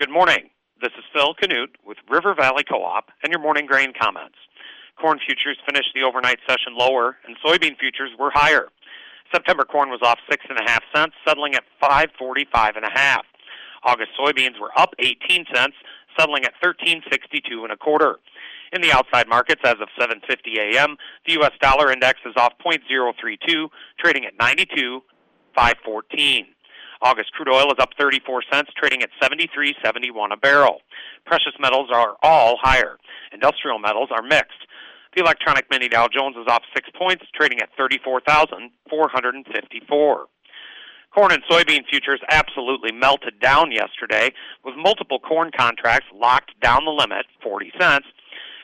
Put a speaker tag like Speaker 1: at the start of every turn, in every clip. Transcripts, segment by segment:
Speaker 1: Good morning. This is Phil Canute with River Valley Co-op and your morning grain comments. Corn futures finished the overnight session lower, and soybean futures were higher. September corn was off six and a half cents, settling at five forty-five and a half. August soybeans were up 18 cents, settling at 13.62 and a quarter. In the outside markets, as of 7:50 a.m., the U.S. dollar index is off 0.032, trading at 92.514. August crude oil is up 34 cents, trading at 73.71 a barrel. Precious metals are all higher. Industrial metals are mixed. The electronic mini Dow Jones is off six points, trading at 34,454. Corn and soybean futures absolutely melted down yesterday, with multiple corn contracts locked down the limit, 40 cents,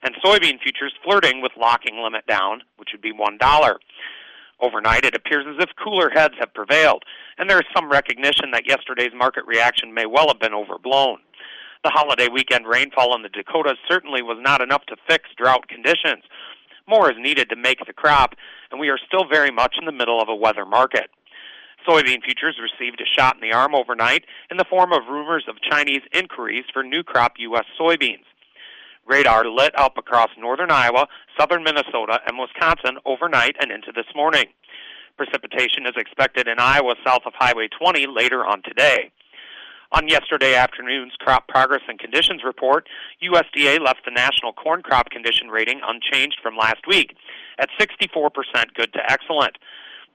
Speaker 1: and soybean futures flirting with locking limit down, which would be $1. Overnight, it appears as if cooler heads have prevailed, and there is some recognition that yesterday's market reaction may well have been overblown. The holiday weekend rainfall in the Dakotas certainly was not enough to fix drought conditions. More is needed to make the crop, and we are still very much in the middle of a weather market. Soybean futures received a shot in the arm overnight in the form of rumors of Chinese inquiries for new crop U.S. soybeans. Radar lit up across northern Iowa, southern Minnesota, and Wisconsin overnight and into this morning. Precipitation is expected in Iowa south of Highway 20 later on today. On yesterday afternoon's crop progress and conditions report, USDA left the national corn crop condition rating unchanged from last week at 64% good to excellent.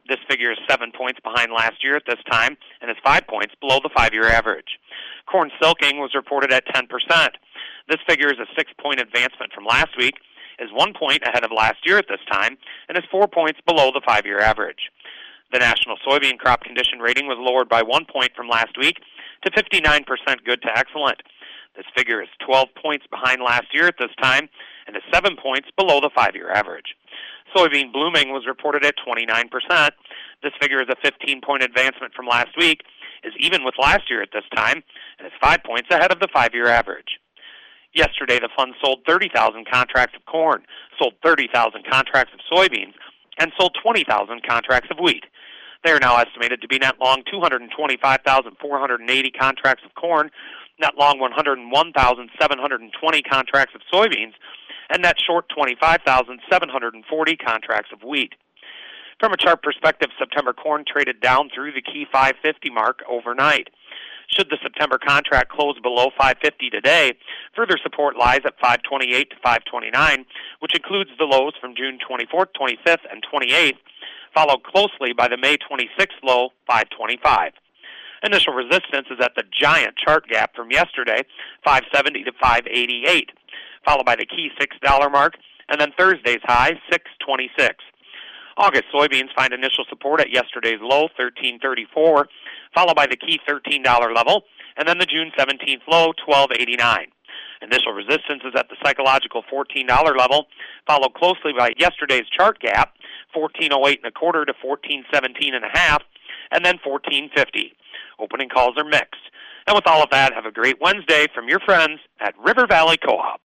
Speaker 1: This figure is seven points behind last year at this time and is five points below the five year average. Corn silking was reported at 10%. This figure is a six point advancement from last week, is one point ahead of last year at this time, and is four points below the five year average. The national soybean crop condition rating was lowered by one point from last week to 59% good to excellent. This figure is 12 points behind last year at this time and is 7 points below the five year average. Soybean blooming was reported at 29%. This figure is a 15 point advancement from last week, is even with last year at this time, and is 5 points ahead of the five year average. Yesterday, the fund sold 30,000 contracts of corn, sold 30,000 contracts of soybeans, and sold 20,000 contracts of wheat. They are now estimated to be net long 225,480 contracts of corn, net long 101,720 contracts of soybeans, and net short 25,740 contracts of wheat. From a chart perspective, September corn traded down through the key 550 mark overnight. Should the September contract close below 550 today, further support lies at 528 to 529, which includes the lows from June 24th, 25th, and 28th, followed closely by the May 26th low, 525. Initial resistance is at the giant chart gap from yesterday, 570 to 588, followed by the key $6 mark, and then Thursday's high, 626. August soybeans find initial support at yesterday's low, 1334, followed by the key $13 level, and then the June 17th low, 1289. Initial resistance is at the psychological $14 level, followed closely by yesterday's chart gap, 1408 and a quarter to 1417 and a half, and then 1450. Opening calls are mixed. And with all of that, have a great Wednesday from your friends at River Valley Co-op.